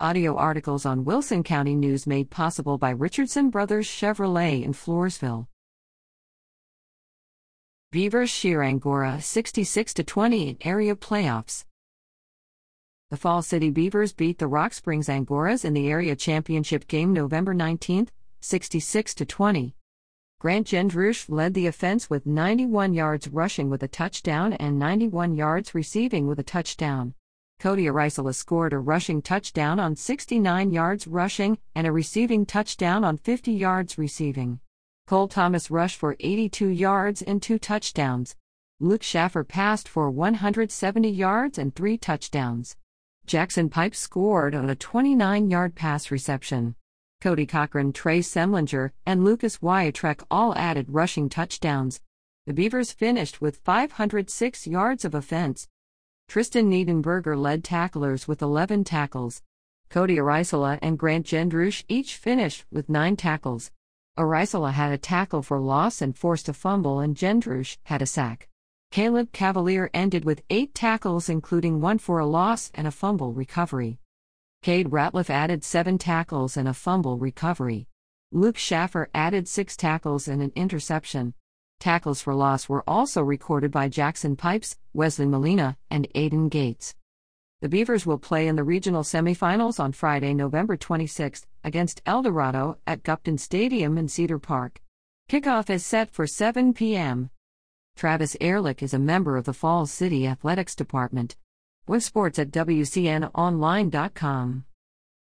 Audio articles on Wilson County News made possible by Richardson Brothers Chevrolet in Floresville. Beavers shear Angora 66 20 in area playoffs. The Falls City Beavers beat the Rocksprings Angoras in the area championship game November 19, 66 20. Grant Gendrush led the offense with 91 yards rushing with a touchdown and 91 yards receiving with a touchdown. Cody Arisola scored a rushing touchdown on 69 yards rushing and a receiving touchdown on 50 yards receiving. Cole Thomas rushed for 82 yards and two touchdowns. Luke Schaffer passed for 170 yards and three touchdowns. Jackson Pipe scored on a 29 yard pass reception. Cody Cochran, Trey Semlinger, and Lucas Wyatrek all added rushing touchdowns. The Beavers finished with 506 yards of offense. Tristan Niedenberger led tacklers with 11 tackles. Cody Arisola and Grant Gendrush each finished with 9 tackles. Arisola had a tackle for loss and forced a fumble, and Gendrush had a sack. Caleb Cavalier ended with 8 tackles, including one for a loss and a fumble recovery. Cade Ratliff added seven tackles and a fumble recovery. Luke Schaffer added six tackles and an interception. Tackles for loss were also recorded by Jackson Pipes, Wesley Molina, and Aiden Gates. The Beavers will play in the regional semifinals on Friday, November 26, against El Dorado at Gupton Stadium in Cedar Park. Kickoff is set for 7 p.m. Travis Ehrlich is a member of the Falls City Athletics Department. With sports at WCNOnline.com.